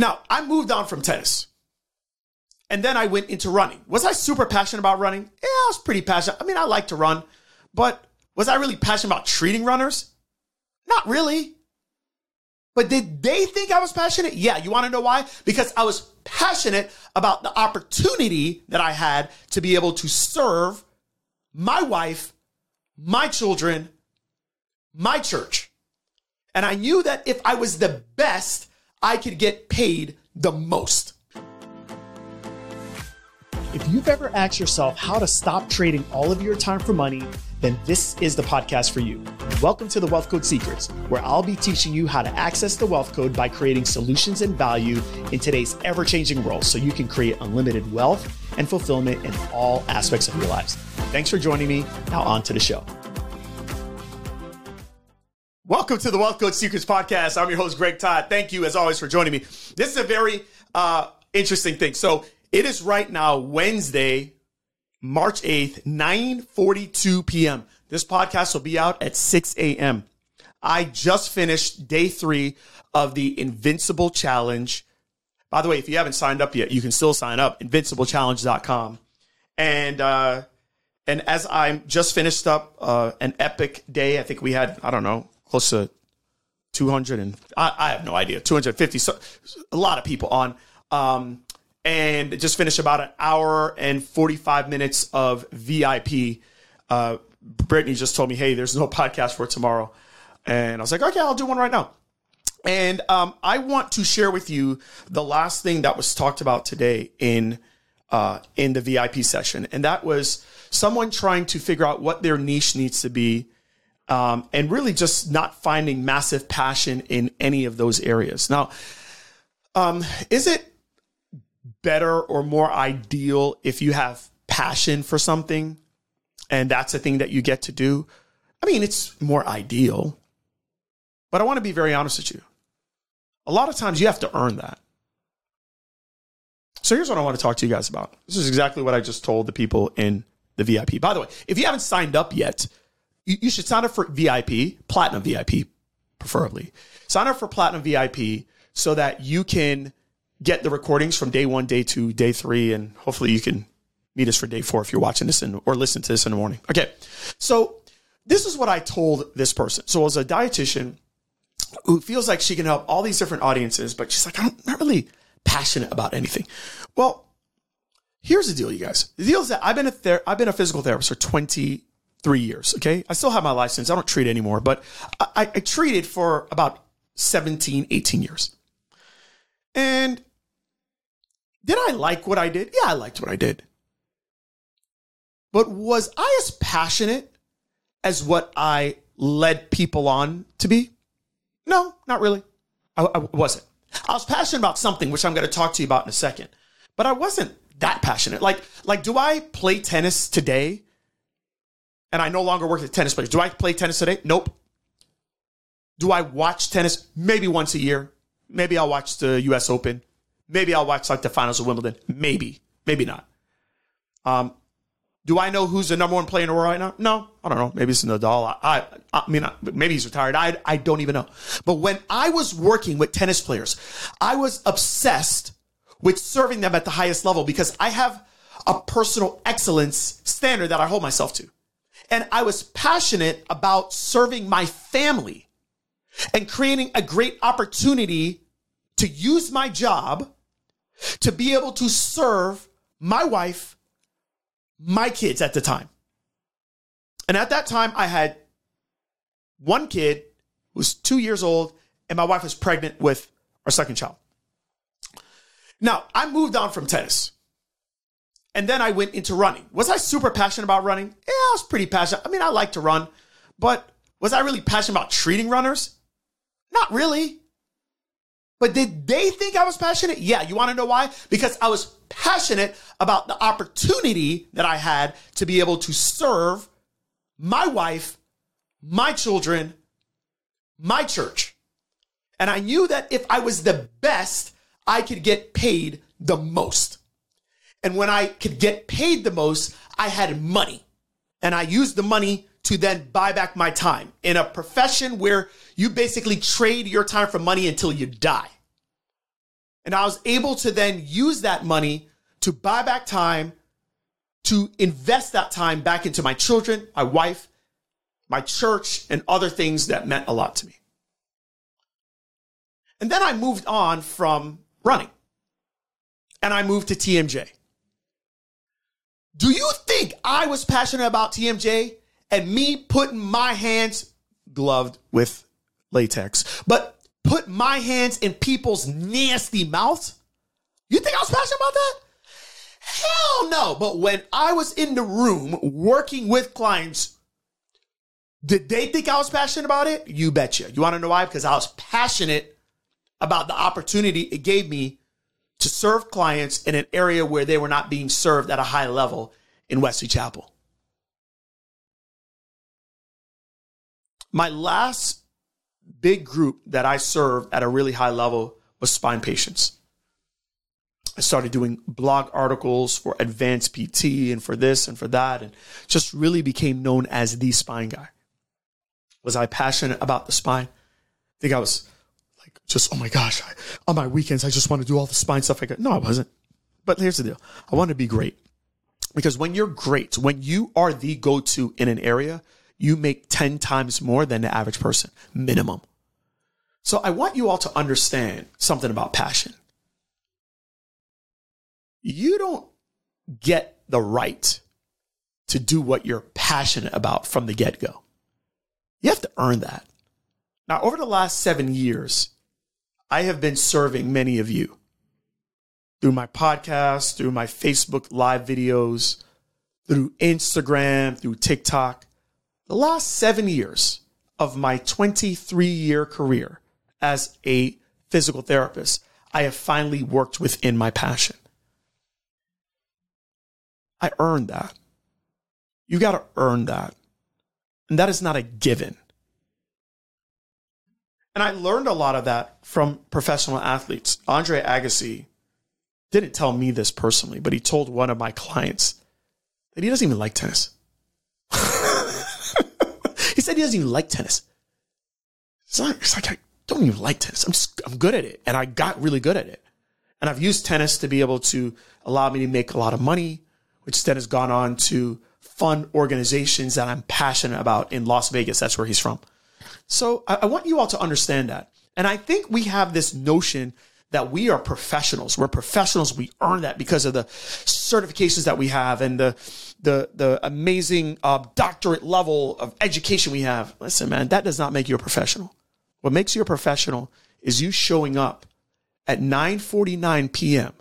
Now, I moved on from tennis. And then I went into running. Was I super passionate about running? Yeah, I was pretty passionate. I mean, I like to run, but was I really passionate about treating runners? Not really. But did they think I was passionate? Yeah. You want to know why? Because I was passionate about the opportunity that I had to be able to serve my wife, my children, my church. And I knew that if I was the best, I could get paid the most. If you've ever asked yourself how to stop trading all of your time for money, then this is the podcast for you. Welcome to the Wealth Code Secrets, where I'll be teaching you how to access the wealth code by creating solutions and value in today's ever changing world so you can create unlimited wealth and fulfillment in all aspects of your lives. Thanks for joining me. Now, on to the show. Welcome to the Wealth Code Secrets podcast. I'm your host, Greg Todd. Thank you, as always, for joining me. This is a very uh, interesting thing. So, it is right now Wednesday, March 8th, 9:42 p.m. This podcast will be out at 6 a.m. I just finished day 3 of the Invincible Challenge. By the way, if you haven't signed up yet, you can still sign up invinciblechallenge.com. And uh and as I'm just finished up uh, an epic day, I think we had I don't know close to 200 and I, I have no idea 250 so a lot of people on um, and just finished about an hour and 45 minutes of VIP. Uh, Brittany just told me, hey, there's no podcast for tomorrow. And I was like, okay, I'll do one right now. And um, I want to share with you the last thing that was talked about today in uh, in the VIP session, and that was someone trying to figure out what their niche needs to be, um, and really just not finding massive passion in any of those areas. Now, um, is it better or more ideal if you have passion for something and that's a thing that you get to do. I mean, it's more ideal. But I want to be very honest with you. A lot of times you have to earn that. So here's what I want to talk to you guys about. This is exactly what I just told the people in the VIP. By the way, if you haven't signed up yet, you, you should sign up for VIP, Platinum VIP, preferably. Sign up for Platinum VIP so that you can get the recordings from day one, day two, day three, and hopefully you can meet us for day four if you're watching this in, or listen to this in the morning. Okay. So this is what I told this person. So as a dietitian who feels like she can help all these different audiences, but she's like, I'm not really passionate about anything. Well, here's the deal, you guys. The deal is that I've been a ther- I've been a physical therapist for 23 years. Okay. I still have my license. I don't treat anymore, but I, I treated for about 17, 18 years. And did I like what I did? Yeah, I liked what I did. But was I as passionate as what I led people on to be? No, not really. I, I wasn't. I was passionate about something, which I'm going to talk to you about in a second. But I wasn't that passionate. Like, like, do I play tennis today? And I no longer work at tennis players. Do I play tennis today? Nope. Do I watch tennis? Maybe once a year. Maybe I'll watch the US Open. Maybe I'll watch like the finals of Wimbledon. Maybe, maybe not. Um, do I know who's the number one player in the world right now? No, I don't know. Maybe it's Nadal. I, I, I mean, maybe he's retired. I, I don't even know. But when I was working with tennis players, I was obsessed with serving them at the highest level because I have a personal excellence standard that I hold myself to. And I was passionate about serving my family and creating a great opportunity to use my job to be able to serve my wife, my kids at the time. And at that time, I had one kid who was two years old, and my wife was pregnant with our second child. Now, I moved on from tennis. And then I went into running. Was I super passionate about running? Yeah, I was pretty passionate. I mean, I like to run, but was I really passionate about treating runners? Not really. But did they think I was passionate? Yeah. You want to know why? Because I was passionate about the opportunity that I had to be able to serve my wife, my children, my church. And I knew that if I was the best, I could get paid the most. And when I could get paid the most, I had money. And I used the money to then buy back my time in a profession where you basically trade your time for money until you die. And I was able to then use that money to buy back time, to invest that time back into my children, my wife, my church, and other things that meant a lot to me. And then I moved on from running and I moved to TMJ. Do you think I was passionate about TMJ and me putting my hands gloved with latex, but put my hands in people's nasty mouths? You think I was passionate about that? Hell no. But when I was in the room working with clients, did they think I was passionate about it? You betcha. You want to know why? Because I was passionate about the opportunity it gave me to serve clients in an area where they were not being served at a high level in Wesley Chapel. My last big group that I served at a really high level was spine patients. I started doing blog articles for advanced PT and for this and for that, and just really became known as the spine guy. Was I passionate about the spine? I think I was like, just, oh my gosh, I, on my weekends, I just want to do all the spine stuff I got. No, I wasn't. But here's the deal I want to be great. Because when you're great, when you are the go to in an area, you make 10 times more than the average person, minimum. So I want you all to understand something about passion. You don't get the right to do what you're passionate about from the get go. You have to earn that. Now, over the last seven years, I have been serving many of you through my podcast, through my Facebook live videos, through Instagram, through TikTok. The last seven years of my 23 year career as a physical therapist, I have finally worked within my passion. I earned that. You got to earn that. And that is not a given. And I learned a lot of that from professional athletes. Andre Agassi didn't tell me this personally, but he told one of my clients that he doesn't even like tennis. he said he doesn't even like tennis. It's, not, it's like, I don't even like tennis. I'm just, I'm good at it. And I got really good at it. And I've used tennis to be able to allow me to make a lot of money, which then has gone on to fund organizations that I'm passionate about in Las Vegas. That's where he's from. So I, I want you all to understand that. And I think we have this notion that we are professionals. We're professionals. We earn that because of the certifications that we have and the the the amazing uh, doctorate level of education we have. Listen, man, that does not make you a professional. What makes you a professional is you showing up at 9:49 p.m.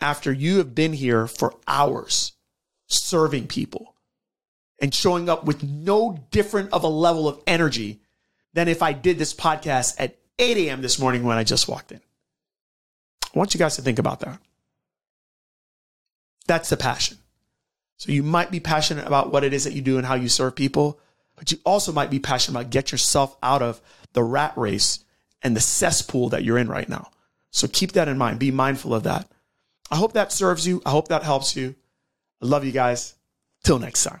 after you have been here for hours serving people and showing up with no different of a level of energy than if I did this podcast at 8 a.m. this morning when I just walked in. I want you guys to think about that. That's the passion. So you might be passionate about what it is that you do and how you serve people, but you also might be passionate about get yourself out of the rat race and the cesspool that you're in right now. So keep that in mind. Be mindful of that. I hope that serves you. I hope that helps you. I love you guys. Till next time.